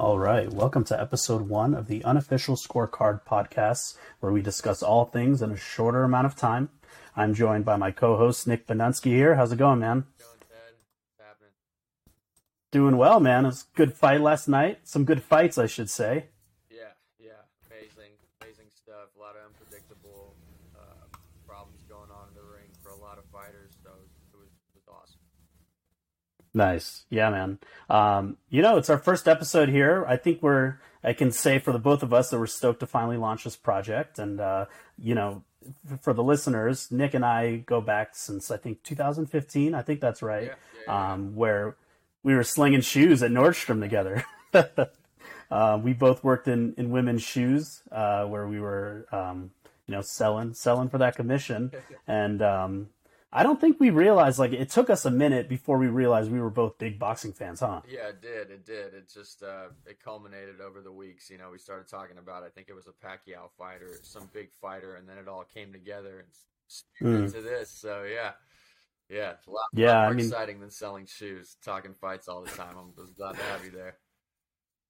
All right, welcome to episode one of the unofficial scorecard podcast, where we discuss all things in a shorter amount of time. I'm joined by my co-host Nick Benunsky here. How's it going, man? Doing well, man. It was a good fight last night. Some good fights, I should say. Yeah, yeah, amazing, amazing stuff. A lot of unpredictable uh, problems going on in the ring for a lot of fighters. So it was, it was awesome. Nice. Yeah, man. Um, you know, it's our first episode here. I think we're, I can say for the both of us that we're stoked to finally launch this project. And, uh, you know, for the listeners, Nick and I go back since I think 2015. I think that's right. Yeah, yeah, yeah. Um, where we were slinging shoes at Nordstrom together. uh, we both worked in, in women's shoes, uh, where we were, um, you know, selling, selling for that commission. And, um, I don't think we realized like it took us a minute before we realized we were both big boxing fans, huh? Yeah, it did. It did. It just uh, it culminated over the weeks. You know, we started talking about. I think it was a Pacquiao fighter, some big fighter, and then it all came together and Mm. into this. So yeah, yeah, a lot, Yeah, lot I more mean- exciting than selling shoes. Talking fights all the time. I'm just glad to have you there.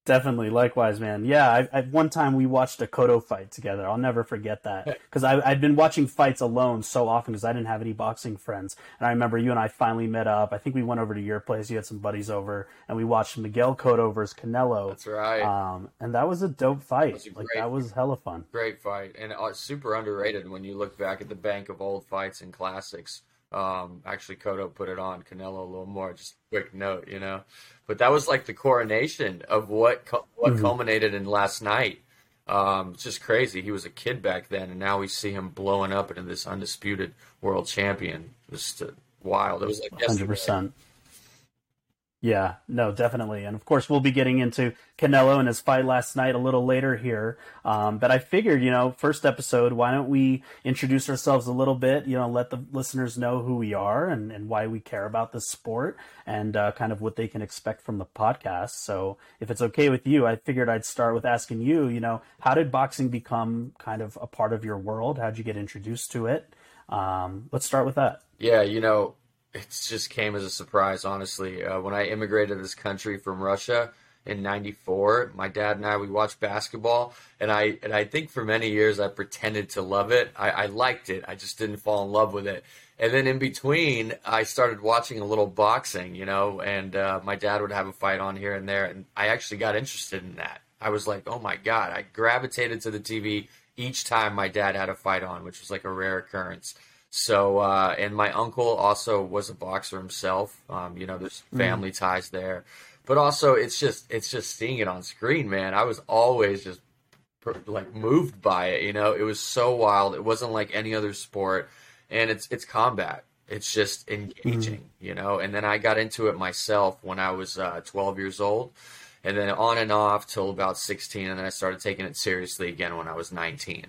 Definitely, likewise, man. Yeah, I, I one time we watched a Cotto fight together. I'll never forget that because I'd been watching fights alone so often because I didn't have any boxing friends. And I remember you and I finally met up. I think we went over to your place. You had some buddies over, and we watched Miguel Cotto versus Canelo. That's right. Um, and that was a dope fight. was a like that was hella fun. Great fight and uh, super underrated when you look back at the bank of old fights and classics. Um, actually, Cotto put it on Canelo a little more. Just a quick note, you know. But that was like the coronation of what what Mhm. culminated in last night. Um, it's just crazy. He was a kid back then, and now we see him blowing up into this undisputed world champion. Just wild. It was like Hundred percent. Yeah, no, definitely, and of course we'll be getting into Canelo and his fight last night a little later here. Um, but I figured, you know, first episode, why don't we introduce ourselves a little bit? You know, let the listeners know who we are and, and why we care about this sport and uh, kind of what they can expect from the podcast. So, if it's okay with you, I figured I'd start with asking you. You know, how did boxing become kind of a part of your world? How'd you get introduced to it? Um, let's start with that. Yeah, you know, it just came as a surprise, honestly. Uh, when I immigrated to this country from Russia in '94, my dad and I we watched basketball, and I and I think for many years I pretended to love it. I, I liked it, I just didn't fall in love with it. And then in between, I started watching a little boxing, you know, and uh, my dad would have a fight on here and there, and I actually got interested in that. I was like, oh my god! I gravitated to the TV each time my dad had a fight on, which was like a rare occurrence. So, uh, and my uncle also was a boxer himself. Um, you know, there's family ties there, but also it's just it's just seeing it on screen, man. I was always just like moved by it. You know, it was so wild. It wasn't like any other sport, and it's it's combat. It's just engaging, you know. And then I got into it myself when I was uh, 12 years old, and then on and off till about 16, and then I started taking it seriously again when I was 19.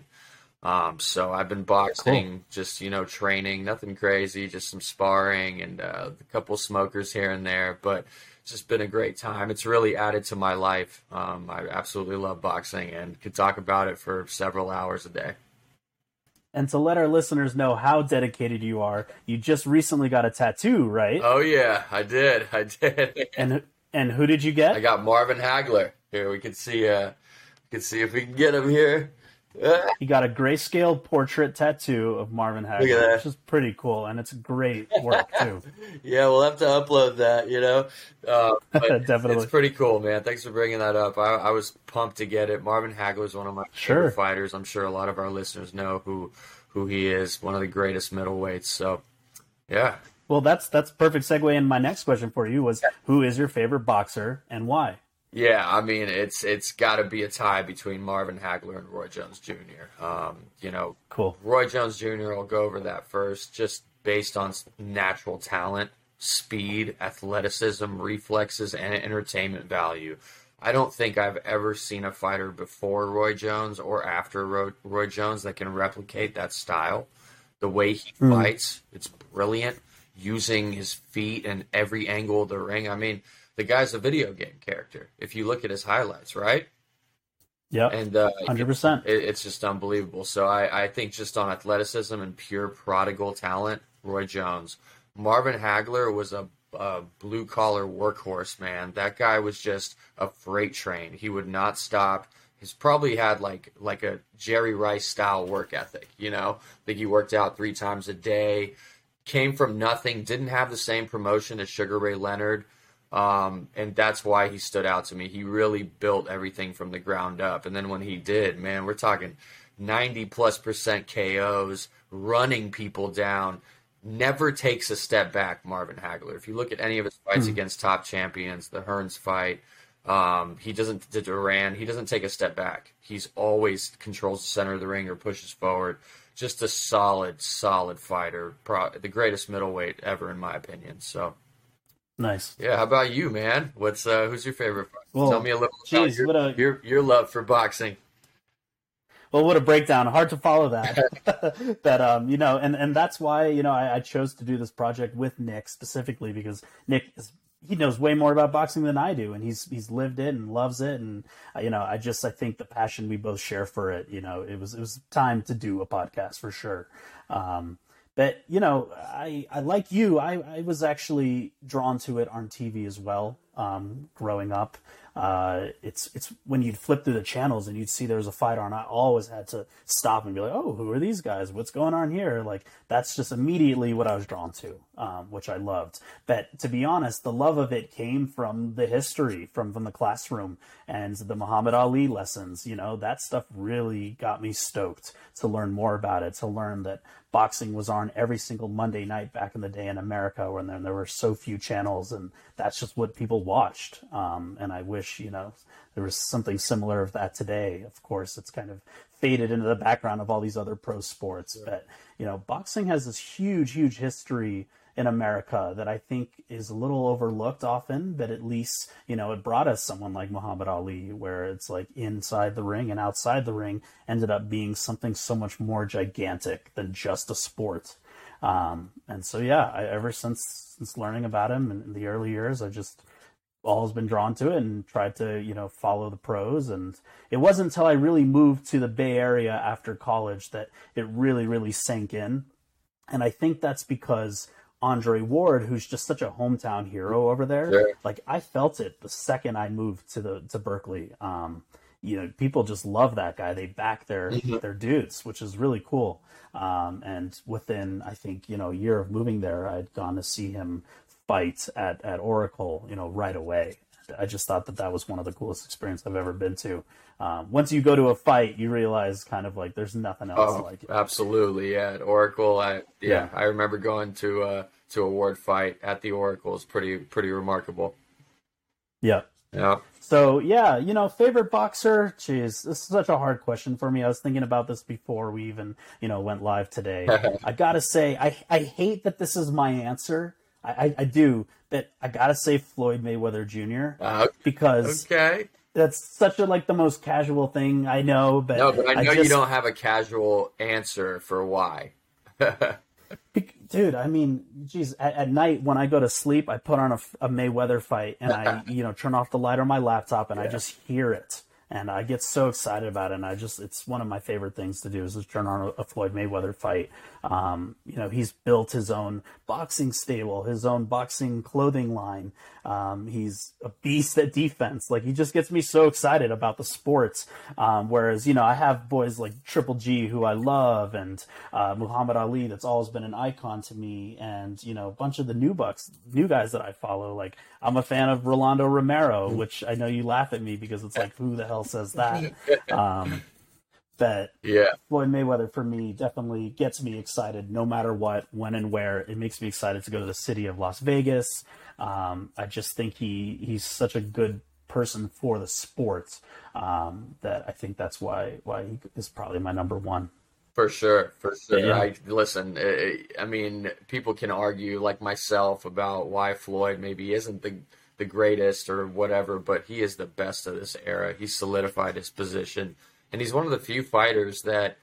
Um, so I've been boxing, just you know, training, nothing crazy, just some sparring and uh, a couple smokers here and there. But it's just been a great time. It's really added to my life. Um, I absolutely love boxing and could talk about it for several hours a day. And to let our listeners know how dedicated you are, you just recently got a tattoo, right? Oh yeah, I did, I did. and and who did you get? I got Marvin Hagler here. We can see, uh, we can see if we can get him here. He got a grayscale portrait tattoo of Marvin Look at Hagler, that. which is pretty cool, and it's great work too. yeah, we'll have to upload that, you know. Uh, Definitely. it's pretty cool, man. Thanks for bringing that up. I, I was pumped to get it. Marvin Hagler is one of my Sure. favorite fighters. I'm sure a lot of our listeners know who who he is. One of the greatest middleweights. So, yeah. Well, that's that's perfect segue. And my next question for you was, who is your favorite boxer and why? Yeah, I mean it's it's got to be a tie between Marvin Hagler and Roy Jones Jr. Um, you know, Cool. Roy Jones Jr. will go over that first, just based on natural talent, speed, athleticism, reflexes, and entertainment value. I don't think I've ever seen a fighter before Roy Jones or after Roy, Roy Jones that can replicate that style. The way he Mm. fights, it's brilliant. Using his feet in every angle of the ring. I mean, the guy's a video game character. If you look at his highlights, right? Yeah, And uh, Hundred percent. it, it's just unbelievable. So I, I think just on athleticism and pure prodigal talent, Roy Jones. Marvin Hagler was a a blue collar workhorse, man. That guy was just a freight train. He would not stop. He's probably had like like a Jerry Rice style work ethic, you know. I think he worked out three times a day. Came from nothing, didn't have the same promotion as Sugar Ray Leonard. Um, and that's why he stood out to me. He really built everything from the ground up. And then when he did, man, we're talking 90 plus percent KOs, running people down, never takes a step back, Marvin Hagler. If you look at any of his fights mm against top champions, the Hearns fight, um, he doesn't, the Duran, he doesn't take a step back. He's always controls the center of the ring or pushes forward. Just a solid, solid fighter. Pro- the greatest middleweight ever, in my opinion. So, Nice. Yeah. How about you, man? What's uh, who's your favorite? Well, Tell me a little geez, about your, a, your, your love for boxing. Well, what a breakdown! Hard to follow that. but um, you know, and and that's why you know I, I, chose to do this project with Nick specifically because Nick is he knows way more about boxing than I do, and he's he's lived it and loves it, and uh, you know I just I think the passion we both share for it. You know, it was it was time to do a podcast for sure. Um, but you know, I, I like you. I, I was actually drawn to it on TV as well. Um, growing up, uh, it's it's when you'd flip through the channels and you'd see there was a fight on. I always had to stop and be like, "Oh, who are these guys? What's going on here?" Like that's just immediately what I was drawn to, um, which I loved. But to be honest, the love of it came from the history, from from the classroom and the Muhammad Ali lessons. You know, that stuff really got me stoked to learn more about it, to learn that boxing was on every single Monday night back in the day in America when there, there were so few channels, and that's just what people watched. Um, and I wish, you know, there was something similar of that today. Of course, it's kind of faded into the background of all these other pro sports, yeah. but you know, boxing has this huge, huge history in America that I think is a little overlooked often, but at least, you know, it brought us someone like Muhammad Ali, where it's like inside the ring and outside the ring ended up being something so much more gigantic than just a sport. Um, and so, yeah, I, ever since since learning about him in, in the early years, I just always been drawn to it and tried to, you know, follow the pros. And it wasn't until I really moved to the Bay Area after college that it really, really sank in. And I think that's because Andre Ward, who's just such a hometown hero over there. Sure. Like I felt it the second I moved to the to Berkeley. Um, you know, people just love that guy. They back their mm-hmm. their dudes, which is really cool. Um, and within, I think, you know, a year of moving there, I'd gone to see him fight at at Oracle, you know, right away. I just thought that that was one of the coolest experiences I've ever been to. Um, once you go to a fight, you realize kind of like there's nothing else oh, like it. Absolutely, yeah. At Oracle, I yeah, yeah, I remember going to uh, to a Ward fight at the Oracle. It's pretty pretty remarkable. Yeah. Yeah. So yeah, you know, favorite boxer. Jeez, this is such a hard question for me. I was thinking about this before we even you know went live today. I gotta say, I I hate that this is my answer I, I, do, but I gotta say Floyd Mayweather Jr. Uh, because okay, that's such a like the most casual thing I know. But no, but I know I just, you don't have a casual answer for why. Dude, I mean, geez, at, at, night when I go to sleep, I put on a, a Mayweather fight and I, you know, turn off the light on my laptop and yeah. I just hear it and I get so excited about it. And I just, it's one of my favorite things to do is just turn on a, Floyd Mayweather fight. Um, you know, he's built his own boxing stable, his own boxing clothing line. Um, he's a beast at defense. Like he just gets me so excited about the sports. Um, whereas, you know, I have boys like Triple G who I love and, uh, Muhammad Ali that's always been an icon to me. And, you know, a bunch of the new bucks, new guys that I follow, like I'm a fan of Rolando Romero, mm. which I know you laugh at me because it's like, who the hell says that? Um, but yeah, Floyd Mayweather for me definitely gets me excited no matter what, when and where. It makes me excited to go to the city of Las Vegas. Um, I just think he he's such a good person for the sports um, that I think that's why why he is probably my number one. For sure, for sure. Yeah. I listen. Eh, I mean, people can argue like myself about why Floyd maybe isn't the the greatest or whatever, but he is the best of this era. He solidified his position, and he's one of the few fighters that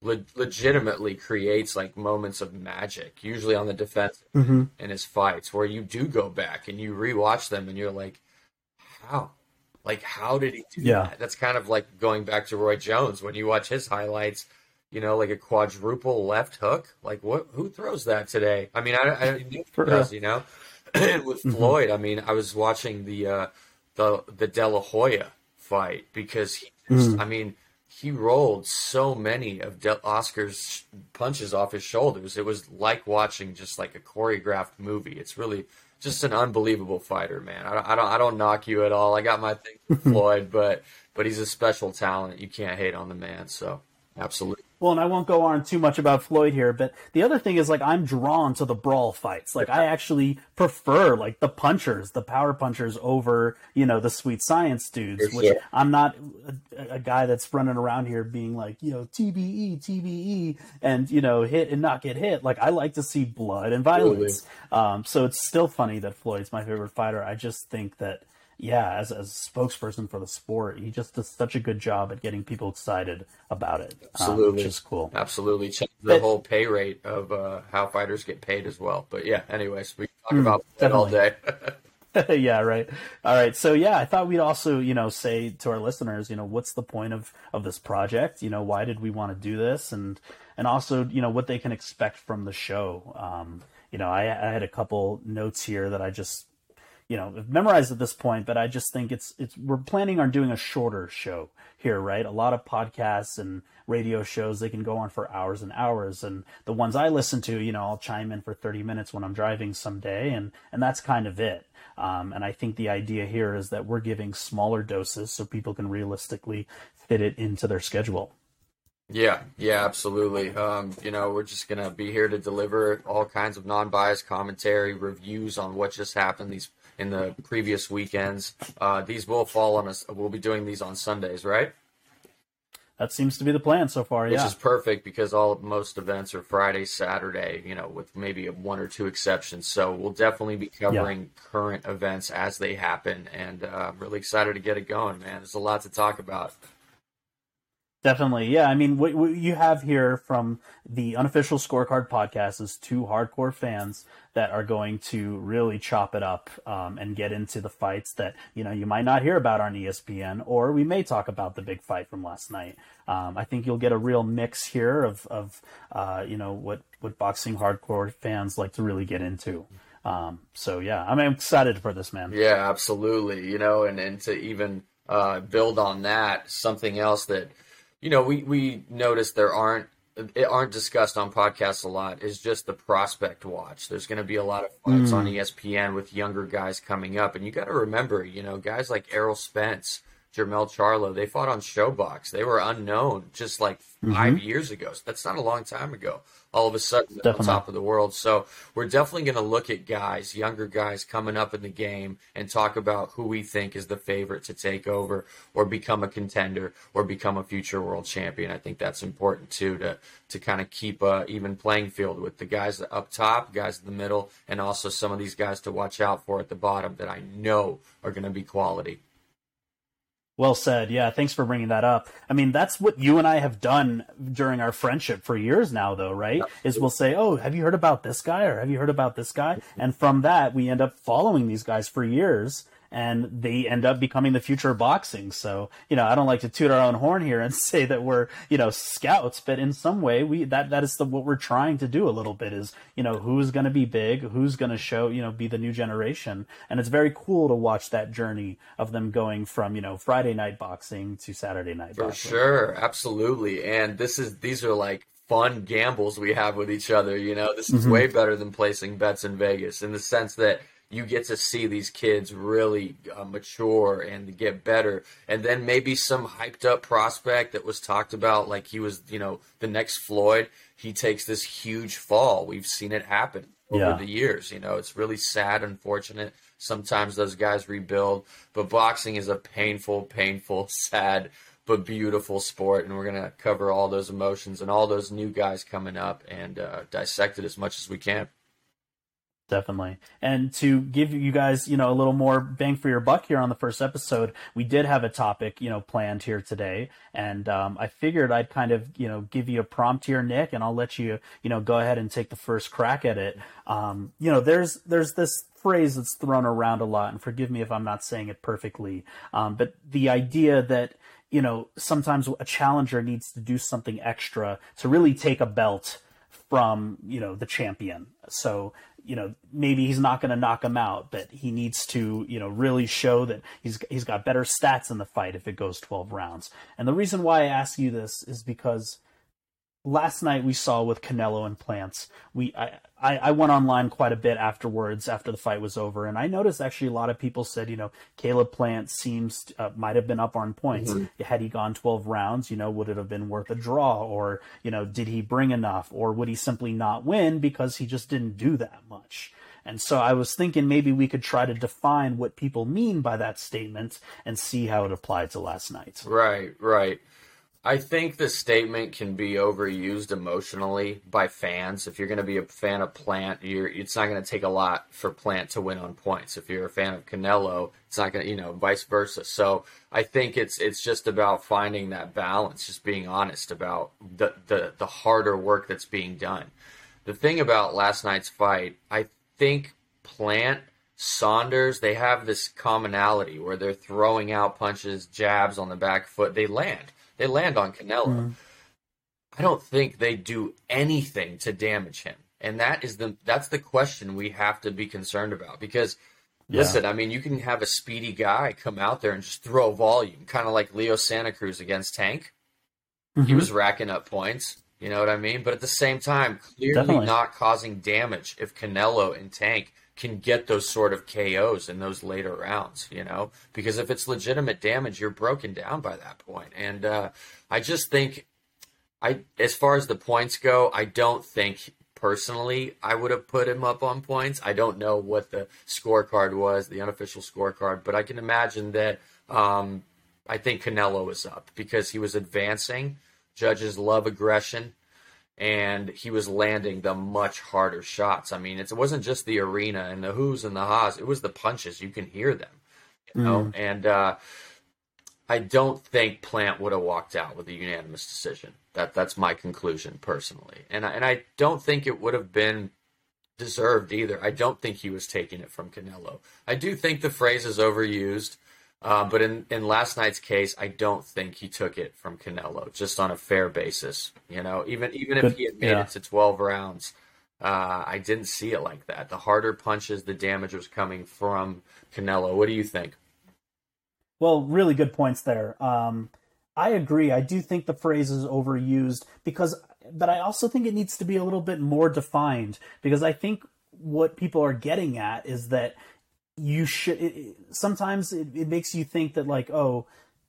le- legitimately creates like moments of magic, usually on the defense mm-hmm. in his fights, where you do go back and you rewatch them, and you're like, how? Like, how did he do yeah. that? That's kind of like going back to Roy Jones when you watch his highlights you know, like a quadruple left hook. Like what? Who throws that today? I mean, I, I does, you know. with mm-hmm. Floyd, I mean, I was watching the uh, the the De La Hoya fight because he, just, mm-hmm. I mean, he rolled so many of De- Oscar's punches off his shoulders. It was like watching just like a choreographed movie. It's really just an unbelievable fighter, man. I, I don't I don't knock you at all. I got my thing with Floyd, but but he's a special talent. You can't hate on the man. So absolutely. Well, and I won't go on too much about Floyd here, but the other thing is like I'm drawn to the brawl fights. Like I actually prefer like the punchers, the power punchers over, you know, the sweet science dudes, which I'm not a, a, guy that's running around here being like, you know, TBE, TBE and, you know, hit and not get hit. Like I like to see blood and violence. Um, so it's still funny that Floyd's my favorite fighter. I just think that yeah, as, as a spokesperson for the sport, he just does such a good job at getting people excited about it. Absolutely, um, which is cool. Absolutely, check the but, whole pay rate of uh, how fighters get paid as well. But yeah, anyways, we talk mm, about that all day. yeah, right. All right. So yeah, I thought we'd also, you know, say to our listeners, you know, what's the point of of this project? You know, why did we want to do this, and and also, you know, what they can expect from the show. Um, you know, I, I had a couple notes here that I just you know memorized at this point, but I just think it's it's we're planning on doing a shorter show here, right? A lot of podcasts and radio shows they can go on for hours and hours, and the ones I listen to, you know, I'll chime in for thirty minutes when I'm driving someday, and and that's kind of it. Um, and I think the idea here is that we're giving smaller doses so people can realistically fit it into their schedule. Yeah, yeah, absolutely. Um, you know, we're just gonna be here to deliver all kinds of non-biased commentary, reviews on what just happened. These in the previous weekends. Uh, these will fall on us. We'll be doing these on Sundays, right? That seems to be the plan so far. Yeah, which is perfect because all most events are Friday, Saturday. You know, with maybe one or two exceptions. So we'll definitely be covering yeah. current events as they happen, and uh, I'm really excited to get it going, man. There's a lot to talk about. Definitely, yeah. I mean, what, what, you have here from the unofficial scorecard podcast is two hardcore fans that are going to really chop it up um, and get into the fights that you know you might not hear about on ESPN, or we may talk about the big fight from last night. Um, I think you'll get a real mix here of of uh, you know what what boxing hardcore fans like to really get into. Um, so yeah, I'm excited for this, man. Yeah, absolutely. You know, and and to even uh, build on that, something else that you know, we we noticed there aren't it aren't discussed on podcasts a lot is just the prospect watch. There's going to be a lot of fights mm. on ESPN with younger guys coming up, and you got to remember, you know, guys like Errol Spence, Jermell Charlo, they fought on ShoBox. They were unknown just like mm-hmm. 5 years ago. So that's not a long time ago all of a sudden definitely. on top of the world. So we're definitely going to look at guys, younger guys coming up in the game, and talk about who we think is the favorite to take over or become a contender or become a future world champion. I think that's important too to to kind of keep a even playing field with the guys up top, guys in the middle, and also some of these guys to watch out for at the bottom that I know are going to be quality. Well said. Yeah, thanks for bringing that up. I mean, that's what you and I have done during our friendship for years now, though, right? Is we'll say, "Oh, have you heard about this guy?" or "Have you heard about this guy?" And from that, we end up following these guys for years and they end up becoming the future of boxing. So, you know, I don't like to toot our own horn here and say that we're, you know, scouts, but in some way we, that, that is the, what we're trying to do a little bit is, you know, who's going to be big, who's going to show, you know, be the new generation. And it's very cool to watch that journey of them going from, you know, Friday night boxing to Saturday night For boxing. sure. Absolutely. And this is, these are like fun gambles we have with each other. You know, this is mm-hmm. way better than placing bets in Vegas in the sense that, you get to see these kids really uh, mature and get better. And then maybe some hyped up prospect that was talked about, like he was, you know, the next Floyd, he takes this huge fall. We've seen it happen over yeah. the years. You know, it's really sad, unfortunate. Sometimes those guys rebuild, but boxing is a painful, painful, sad, but beautiful sport. And we're going to cover all those emotions and all those new guys coming up and uh, dissect it as much as we can. Definitely. And to give you guys, you know, a little more bang for your buck here on the first episode, we did have a topic, you know, planned here today. And um, I figured I'd kind of, you know, give you a prompt here, Nick, and I'll let you, you know, go ahead and take the first crack at it. Um, you know, there's there's this phrase that's thrown around a lot, and forgive me if I'm not saying it perfectly, um, but the idea that you know sometimes a challenger needs to do something extra to really take a belt from you know the champion. So you know maybe he's not going to knock him out, but he needs to you know really show that he's he's got better stats in the fight if it goes 12 rounds. And the reason why I ask you this is because last night we saw with Canelo and Plants, we I, I, I went online quite a bit afterwards after the fight was over, and I noticed actually a lot of people said, you know, Caleb Plant seems uh, might have been up on points. Mm-hmm. Had he gone 12 rounds, you know, would it have been worth a draw, or you know, did he bring enough, or would he simply not win because he just didn't do that much? And so I was thinking maybe we could try to define what people mean by that statement and see how it applied to last night. Right, right. I think the statement can be overused emotionally by fans. If you're going to be a fan of Plant, it's not going to take a lot for Plant to win on points. If you're a fan of Canelo, it's not going to, you know, vice versa. So I think it's it's just about finding that balance, just being honest about the the, the harder work that's being done. The thing about last night's fight, I think Plant Saunders, they have this commonality where they're throwing out punches, jabs on the back foot. They land they land on Canelo. Mm. I don't think they do anything to damage him. And that is the that's the question we have to be concerned about because yeah. listen, I mean, you can have a speedy guy come out there and just throw volume, kind of like Leo Santa Cruz against Tank. Mm-hmm. He was racking up points, you know what I mean? But at the same time, clearly Definitely. not causing damage if Canelo and Tank can get those sort of KOs in those later rounds, you know, because if it's legitimate damage, you're broken down by that point. And uh, I just think, I as far as the points go, I don't think personally I would have put him up on points. I don't know what the scorecard was, the unofficial scorecard, but I can imagine that. Um, I think Canelo was up because he was advancing. Judges love aggression and he was landing the much harder shots. I mean, it wasn't just the arena and the who's and the ha's; it was the punches. You can hear them, you know. Mm. And uh, I don't think Plant would have walked out with a unanimous decision. That that's my conclusion personally, and I, and I don't think it would have been deserved either. I don't think he was taking it from Canelo. I do think the phrase is overused. Uh, but in, in last night's case, I don't think he took it from Canelo just on a fair basis. You know, even even if he had made yeah. it to twelve rounds, uh, I didn't see it like that. The harder punches, the damage was coming from Canelo. What do you think? Well, really good points there. Um, I agree. I do think the phrase is overused because, but I also think it needs to be a little bit more defined because I think what people are getting at is that you should it, sometimes it, it, makes you think that like oh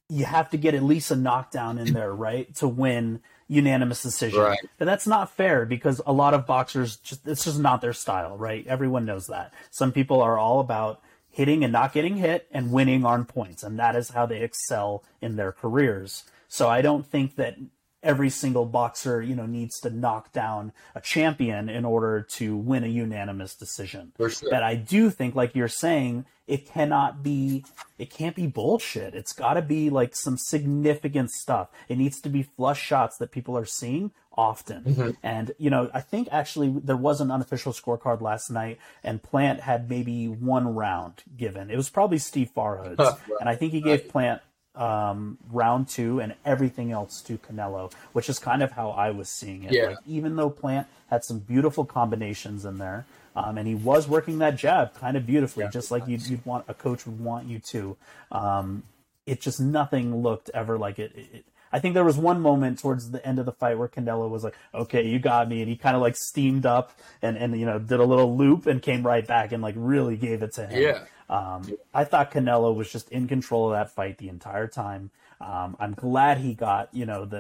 you have to get at least a knockdown in there right to win unanimous decision. Right. but that's not fair because a lot of boxers just it's just not their style right? Everyone knows that. Some people are all about hitting and not getting hit and winning on points and that is how they excel in their careers. So i don't think that every single boxer, you know, needs to knock down a champion in order to win a unanimous decision. For sure. But I do think, like you're saying, it cannot be, it can't be bullshit. It's got to be like some significant stuff. It needs to be flush shots that people are seeing often. Mm-hmm. And, you know, I think actually there was an unofficial scorecard last night and Plant had maybe one round given. It was probably Steve Farhood's. right. And I think he gave Plant um, round two and everything else to Canelo, which is kind of how I was seeing it. Yeah. Like, even though Plant had some beautiful combinations in there, um, and he was working that jab kind of beautifully, yeah. just like you'd, you'd, want a coach would want you to. Um, it just nothing looked ever like it, it, I think there was one moment towards the end of the fight where Canelo was like, "Okay, you got me," and he kind of like steamed up and and you know did a little loop and came right back and like really gave it to him. Yeah. Um, I thought Canelo was just in control of that fight the entire time. Um, I'm glad he got you know the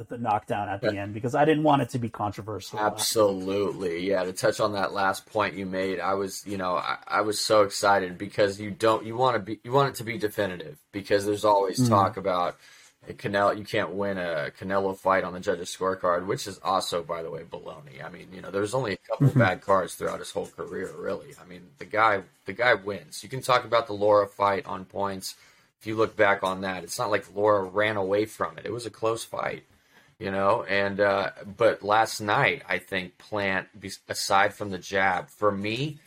uh, the knockdown at the end because I didn't want it to be controversial. Absolutely, yeah. To touch on that last point you made, I was you know I, I was so excited because you don't you want to be you want it to be definitive because there's always mm-hmm. talk about Canelo, you can't win a Canelo fight on the judges' scorecard, which is also, by the way, baloney. I mean, you know, there's only a couple mm-hmm. bad cards throughout his whole career, really. I mean, the guy, the guy wins. You can talk about the Lara fight on points. If you look back on that, it's not like Lara ran away from it. It was a close fight, you know. And uh, but last night, I think Plant, aside from the jab, for me,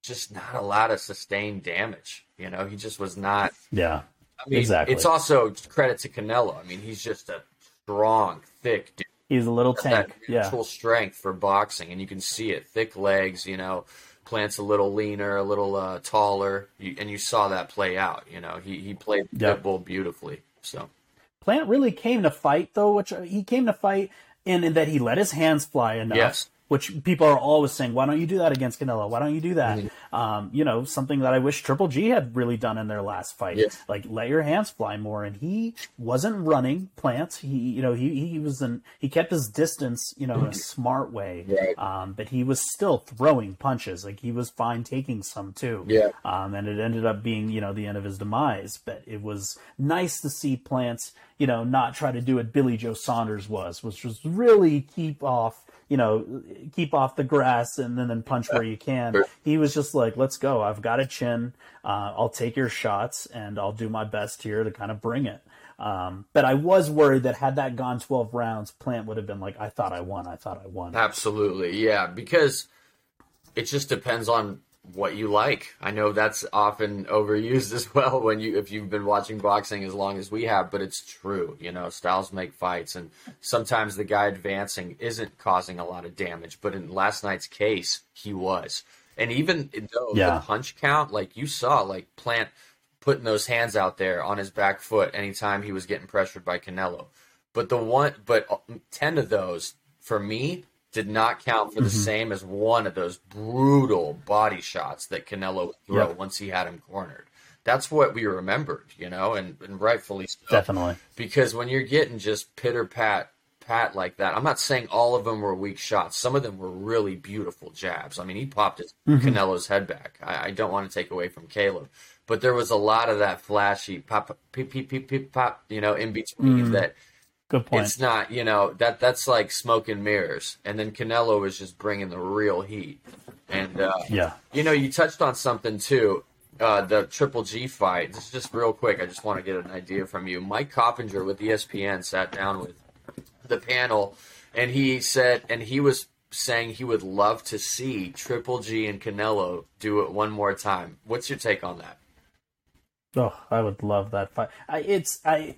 just not a lot of sustained damage. You know, he just was not. Yeah I mean, exactly. It's also credit to Canelo. I mean, he's just a strong, thick dude. He's a little tank. That yeah. strength for boxing, and you can see it. Thick legs, you know. Plant's a little leaner, a little uh, taller, you, and you saw that play out. You know, he he played Yep. Pitbull beautifully. So Plant really came to fight, though, which uh, he came to fight in, in that he let his hands fly enough. Yes. Which people are always saying, why don't you do that against Canelo? Why don't you do that? Mm-hmm. Um, you know, something that I wish Triple G had really done in their last fight. Yes. Like, let your hands fly more. And he wasn't running plants. He, you know, he, he was in, he kept his distance, you know, in a smart way. Right. Um, but he was still throwing punches. Like, he was fine taking some too. Yeah. Um, and it ended up being, you know, the end of his demise. But it was nice to see Plants, you know, not try to do what Billy Joe Saunders was, which was really keep off, you know, keep off the grass and then, then punch where you can. Sure. He was just like, let's go. I've got a chin. Uh, I'll take your shots and I'll do my best here to kind of bring it. Um, but I was worried that had that gone 12 rounds, Plant would have been like, I thought I won. I thought I won. Absolutely, yeah, because it just depends on what you like. I know that's often overused as well when you if you've been watching boxing as long as we have, but it's true. You know, styles make fights, and sometimes the guy advancing isn't causing a lot of damage. But in last night's case, he was, and even though Yeah. the punch count, like you saw, like Plant putting those hands out there on his back foot anytime he was getting pressured by Canelo. But the one, but uh, ten of those for me did not count for the mm-hmm. same as one of those brutal body shots that Canelo throw Yep. once he had him cornered. That's what we remembered, you know, and, and rightfully so. Definitely. Because when you're getting just pitter pat pat like that, I'm not saying all of them were weak shots. Some of them were really beautiful jabs. I mean, he popped his mm-hmm. Canelo's head back. I, I don't want to take away from Caleb, but there was a lot of that flashy pop, peep, peep, peep, peep, pop, you know, in between mm-hmm. that Good point. it's not, you know, that that's like smoke and mirrors. And then Canelo was just bringing the real heat. And uh, yeah. you know, you touched on something too. Uh, the Triple G fight. This is just real quick. I just want to get an idea from you. Mike Coppinger with ESPN sat down with the panel, and he said, and he was saying he would love to see Triple G and Canelo do it one more time. What's your take on that? Oh, I would love that fight. I, it's I,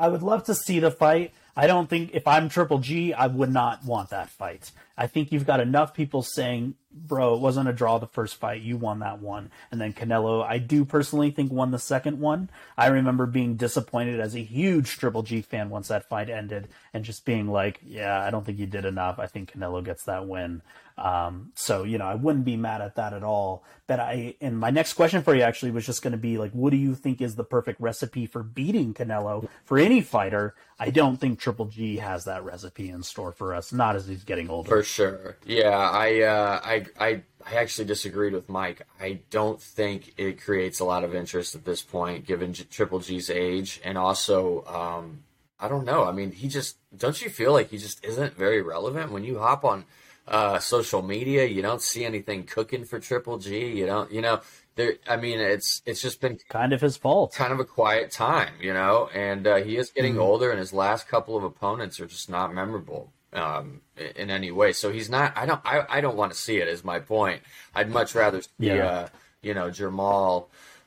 I would love to see the fight. I don't think if I'm Triple G, I would not want that fight. I think you've got enough people saying, "Bro, it wasn't a draw the first fight. You won that one." And then Canelo, I do personally think won the second one. I remember being disappointed as a huge Triple G fan once that fight ended, and just being like, "Yeah, I don't think you did enough. I think Canelo gets that win." Um, so you know, I wouldn't be mad at that at all. But I, and my next question for you actually was just going to be like, what do you think is the perfect recipe for beating Canelo for any fighter? I don't think Triple G has that recipe in store for us. Not as he's getting older. Sure. Yeah, I, uh, I, I, I actually disagreed with Mike. I don't think it creates a lot of interest at this point, given J- Triple G's age, and also, um, I don't know. I mean, he just don't you feel like he just isn't very relevant when you hop on uh, social media? You don't see anything cooking for Triple G. You don't, you know. There, I mean, it's it's just been Kind of his fault. kind of a quiet time, you know, and uh, he is getting older, and his last couple of opponents are just not memorable um, in any way. So he's not. I don't. I, I don't want to see it. Is my point. I'd much rather see, Yeah. uh, you know, Jermall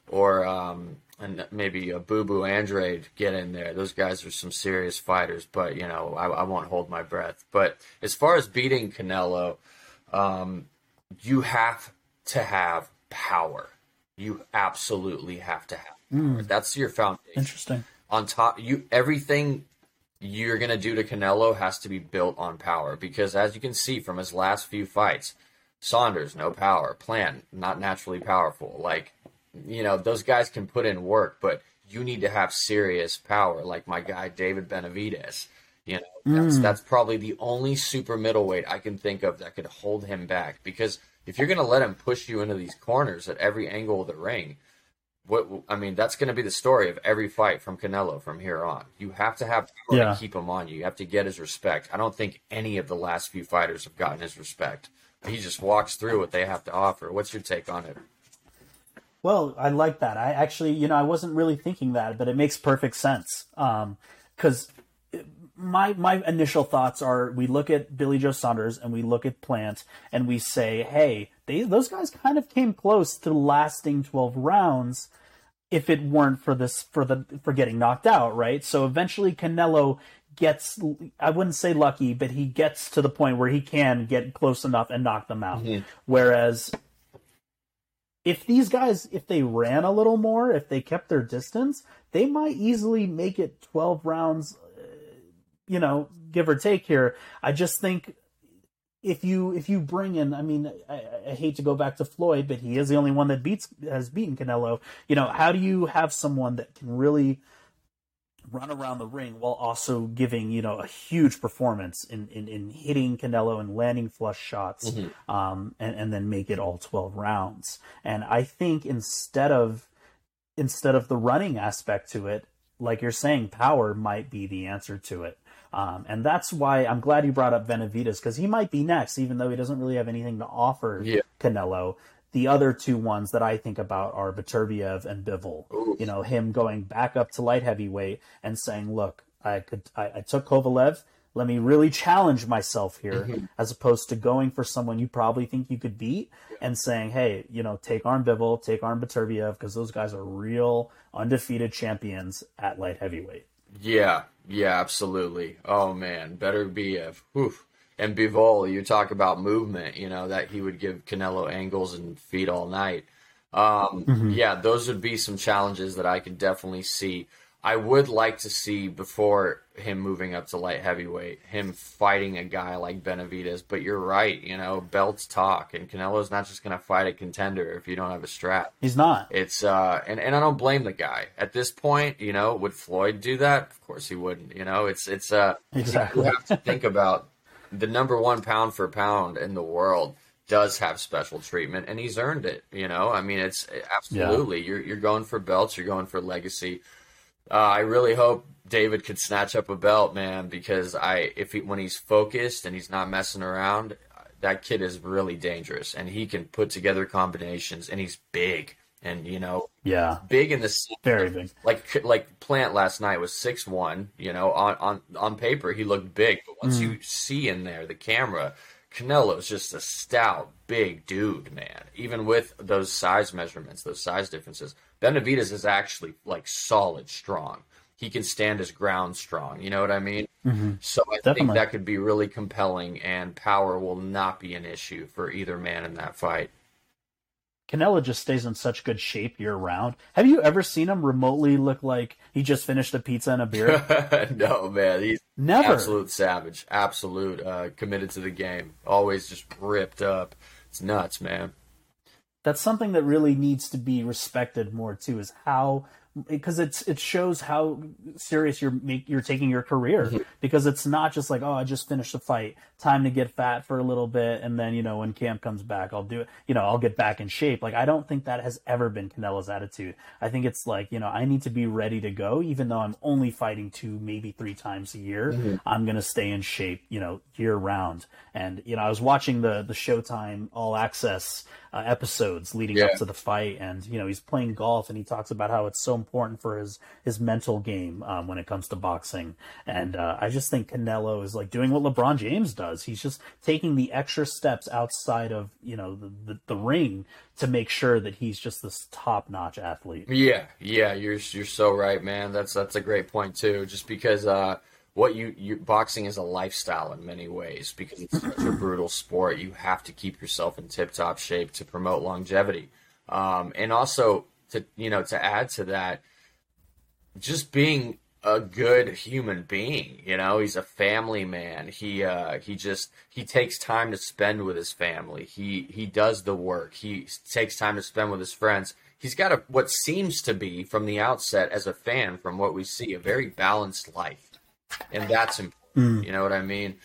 or um, and maybe a Boo Boo Andrade get in there. Those guys are some serious fighters, but you know, I, I won't hold my breath. But as far as beating Canelo, um, you have to have power. You absolutely have to have power. That's your foundation Interesting. on top you everything you're going to do to Canelo has to be built on power. Because as you can see from his last few fights Saunders no power. Plan, not naturally powerful. Like you know those guys can put in work but you need to have serious power like my guy David Benavidez. you know that's hmm. that's probably the only super middleweight I can think of that could hold him back. Because if you're going to let him push you into these corners at every angle of the ring what I mean, that's going to be the story of every fight from Canelo from here on. You have to have power Yeah. to keep him on you. You have to get his respect. I don't think any of the last few fighters have gotten his respect. He just walks through what they have to offer. What's your take on it? Well, I like that. I actually, you know, I wasn't really thinking that, but it makes perfect sense. Um, because my my initial thoughts are: we look at Billy Joe Saunders and we look at Plant, and we say, "Hey, they, those guys kind of came close to lasting twelve rounds." If it weren't for this, for the for getting knocked out, right? So eventually, Canelo gets I wouldn't say lucky, but he gets to the point where he can get close enough and knock them out. Mm-hmm. Whereas if these guys, if they ran a little more, if they kept their distance, they might easily make it 12 rounds, you know, give or take here. I just think if you if you bring in, I mean, I, I, hate to go back to Floyd, but he is the only one that beats has beaten Canelo. You know, how do you have someone that can really run around the ring while also giving you know a huge performance in in, in hitting Canelo and landing flush shots, mm-hmm. um, and and then make it all twelve rounds? And I think instead of instead of the running aspect to it, like you're saying, power might be the answer to it. Um, and that's why I'm glad you brought up Benavidez because he might be next, even though he doesn't really have anything to offer yeah. Canelo. The other two ones that I think about are Beterbiev and Bivol. Ooh. You know, him going back up to light heavyweight and saying, "Look, I could, I, I took Kovalev. Let me really challenge myself here, mm-hmm. as opposed to going for someone you probably think you could beat and saying, "Hey, you know, take Arn Bivol, take Arn Beterbiev, because those guys are real undefeated champions at light heavyweight." Yeah, yeah, absolutely. Oh man, Beterbiev whew. And Bivol, you talk about movement, you know, that he would give Canelo angles and feet all night. Um, mm-hmm. Yeah, those would be some challenges that I could definitely see. I would like to see before him moving up to light heavyweight, him fighting a guy like Benavidez. But you're right, you know, belts talk, and Canelo's not just going to fight a contender if you don't have a strap. He's not. It's uh, and and I don't blame the guy at this point. You know, would Floyd do that? Of course he wouldn't. You know, it's it's uh, exactly. You have to think about the number one pound for pound in the world does have special treatment, and he's earned it. You know, I mean, it's absolutely yeah. you're you're going for belts, you're going for legacy uh, I really hope David could snatch up a belt, man, because I if he when he's focused and he's not messing around, that kid is really dangerous and he can put together combinations and he's big and you know yeah. big in the very big. Like like Plant last night was six one you know on on on paper he looked big but once mm. you see in there the camera Canelo's just a stout big dude man. Even with those size measurements those size differences Benavidez is actually like solid strong. He can stand his ground strong. You know what I mean? Mm-hmm. So I Definitely. think that could be really compelling, and power will not be an issue for either man in that fight. Canelo just stays in such good shape year round. Have you ever seen him remotely look like he just finished a pizza and a beer? no, man. He's never absolute savage, absolute uh, committed to the game. Always just ripped up. It's nuts, man that's something that really needs to be respected more too is how because it's it shows how serious you're make, you're taking your career. Mm-hmm. because it's not just like oh I just finished a fight. Time to get fat for a little bit and then you know when camp comes back I'll do it. You know I'll get back in shape. Like I don't think that has ever been Canelo's attitude. I think it's like you know I need to be ready to go even though I'm only fighting two maybe three times a year. Mm-hmm. I'm gonna stay in shape you know year round. And you know I was watching the the Showtime All Access uh, episodes leading yeah. up to the fight and you know he's playing golf and he talks about how it's so important for his his mental game um, when it comes to boxing. And uh, I just think Canelo is like doing what LeBron James does. He's just taking the extra steps outside of you know the, the, the ring to make sure that he's just this top notch athlete. Yeah, yeah, you're you're so right, man. That's that's a great point too. Just because. Uh, what you, you boxing is a lifestyle in many ways because it's such a brutal sport. You have to keep yourself in tip top shape to promote longevity, um, and also to you know to add to that, just being a good human being. You know, he's a family man. He uh, he just he takes time to spend with his family. He he does the work. He takes time to spend with his friends. He's got a what seems to be from the outset as a fan, from what we see, a very balanced life, and that's important. Mm. You know what I mean?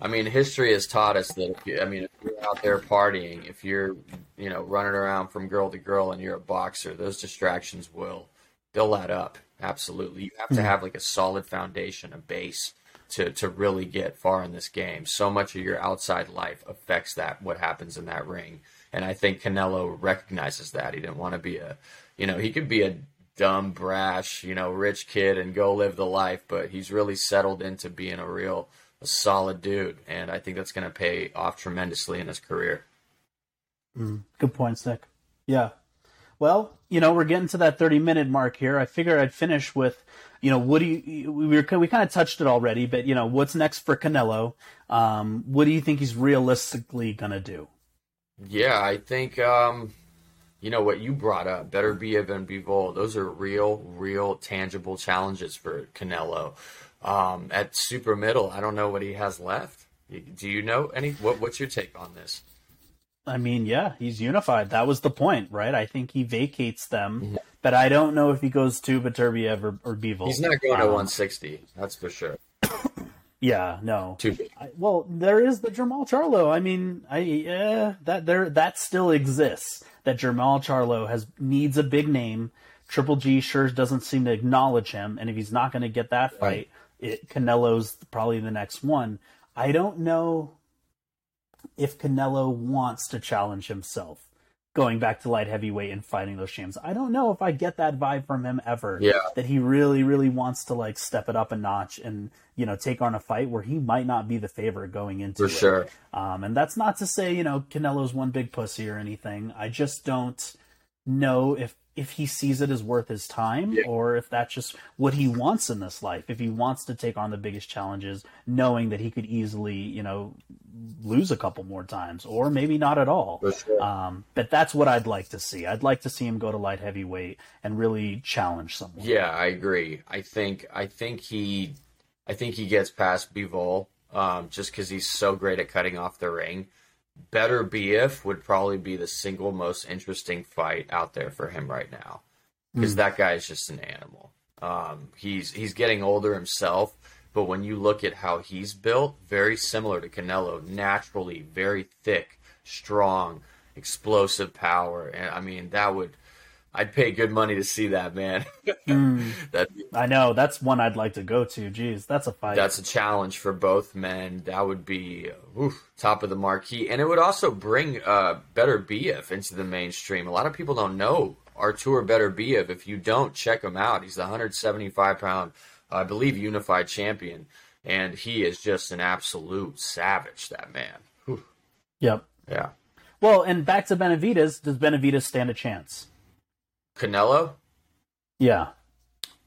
I mean, history has taught us that. If you, I mean, if you're out there partying, if you're, you know, running around from girl to girl, and you're a boxer, those distractions will they'll add up. Absolutely, you have to hmm. have like a solid foundation, a base to to really get far in this game. So much of your outside life affects that what happens in that ring, and I think Canelo recognizes that. He didn't want to be a, you know, he could be a dumb, brash, you know, rich kid and go live the life, but he's really settled into being a real a solid dude, and I think that's going to pay off tremendously in his career. Mm, good points, Nick. Yeah. Well, you know, we're getting to that 30 minute mark here. I figure I'd finish with, you know, what do you, we were, we kind of touched it already, but, you know, what's next for Canelo? Um, what do you think he's realistically going to do? Yeah, I think, um, you know what you brought up, Beterbiev and Bivol, those are real, real, tangible challenges for Canelo. Um, at super middle, I don't know what he has left. Do you know any? What, what's your take on this? I mean, yeah, he's unified. That was the point, right? I think he vacates them, mm-hmm. but I don't know if he goes to Beterbiev or, or Bivol. He's not going um, to 160. That's for sure. Yeah, no. Too big. I, well, there is the Jermall Charlo. I mean, I yeah, that there that still exists. That Jermall Charlo has needs a big name. Triple G sure doesn't seem to acknowledge him, and if he's not going to get that fight, right. it, Canelo's probably the next one. I don't know if Canelo wants to challenge himself going back to light heavyweight and fighting those champs. I don't know if I get that vibe from him ever. Yeah. That he really, really wants to like step it up a notch and, you know, take on a fight where he might not be the favorite going into For it. sure. Um, and that's not to say, you know, Canelo's one big pussy or anything. I just don't know if if he sees it as worth his time yeah. or if that's just what he wants in this life. If he wants to take on the biggest challenges knowing that he could easily you know lose a couple more times or maybe not at all. Sure. um, but that's what i'd like to see. I'd like to see him go to light heavyweight and really challenge someone. Yeah i agree. I think i think he i think he gets past bivol um, just because he's so great at cutting off the ring Beterbiev would probably be the single most interesting fight out there for him right now because mm. that guy is just an animal. Um, he's he's getting older himself, but when you look at how he's built, very similar to Canelo, naturally very thick, strong, explosive power, and I mean that would I'd pay good money to see that, man. mm. that I know that's one I'd like to go to. Jeez, that's a fight. That's a challenge for both men. That would be oof, top of the marquee, and it would also bring uh, B.F. into the mainstream. A lot of people don't know Artur Beterbiev. If you don't, check him out. He's the 175 pound, I believe, unified champion, and he is just an absolute savage. That man. Whew. Yep. Yeah. Well, and back to Benavidez. Does Benavidez stand a chance? Canelo? Yeah.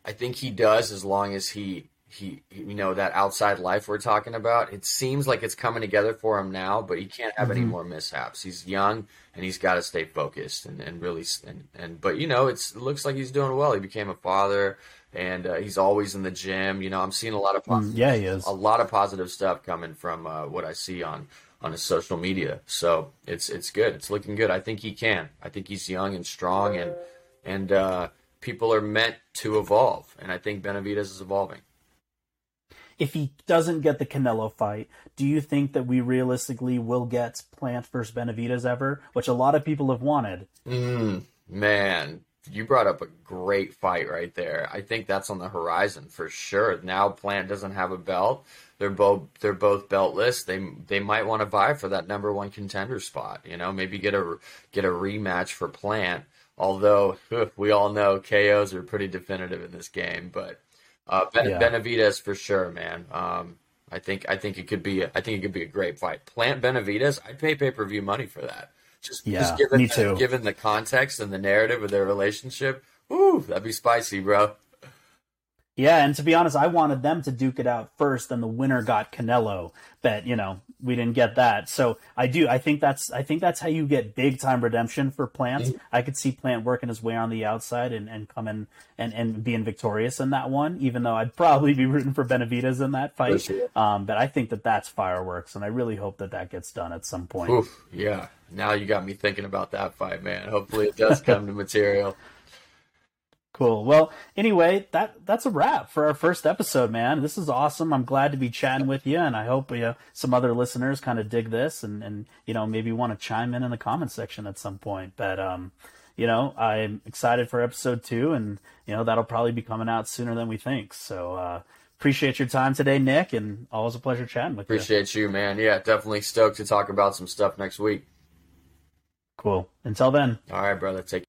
I think he does as long as he he you know that outside life we're talking about. It seems like it's coming together for him now, but he can't have mm-hmm. any more mishaps. He's young and he's got to stay focused and, and really and, and but you know it's it looks like he's doing well. He became a father and uh, he's always in the gym. You know, I'm seeing a lot of mm, positive, yeah, he is a lot of positive stuff coming from uh, what I see on on his social media. So it's it's good. It's looking good. I think he can. I think he's young and strong and and uh, people are meant to evolve, and I think Benavidez is evolving. If he doesn't get the Canelo fight, do you think that we realistically will get Plant versus Benavidez ever, which a lot of people have wanted? Mm, man, you brought up a great fight right there. I think that's on the horizon for sure. Now Plant doesn't have a belt. They're both they're both beltless. They they might want to vie for that number one contender spot. You know, maybe get a get a rematch for Plant. Although we all know KOs are pretty definitive in this game, but uh, ben- yeah. Benavidez for sure, man. Um, I think I think it could be a, I think it could be a great fight. Plant Benavidez, I'd pay pay per view money for that. Just, yeah, just given me too. given the context and the narrative of their relationship, ooh, that'd be spicy, bro. Yeah, and to be honest, I wanted them to duke it out first, and the winner got Canelo. But you know, we didn't get that. So I do. I think that's. I think that's how you get big time redemption for Plant. Mm-hmm. I could see Plant working his way on the outside and, and coming and, and being victorious in that one. Even though I'd probably be rooting for Benavidez in that fight. Sure. Um, but I think that that's fireworks, and I really hope that that gets done at some point. Oof, yeah. Now you got me thinking about that fight, man. Hopefully it does come to material. Cool. Well, anyway, that that's a wrap for our first episode, man. This is awesome. I'm glad to be chatting with you, and I hope you know, some other listeners kind of dig this and and you know maybe want to chime in in the comment section at some point. But um, you know, I'm excited for episode two, and you know that'll probably be coming out sooner than we think. So uh, appreciate your time today, Nick, and always a pleasure chatting with appreciate you. Appreciate you, man. Yeah, definitely stoked to talk about some stuff next week. Cool. Until then. All right, brother. Take.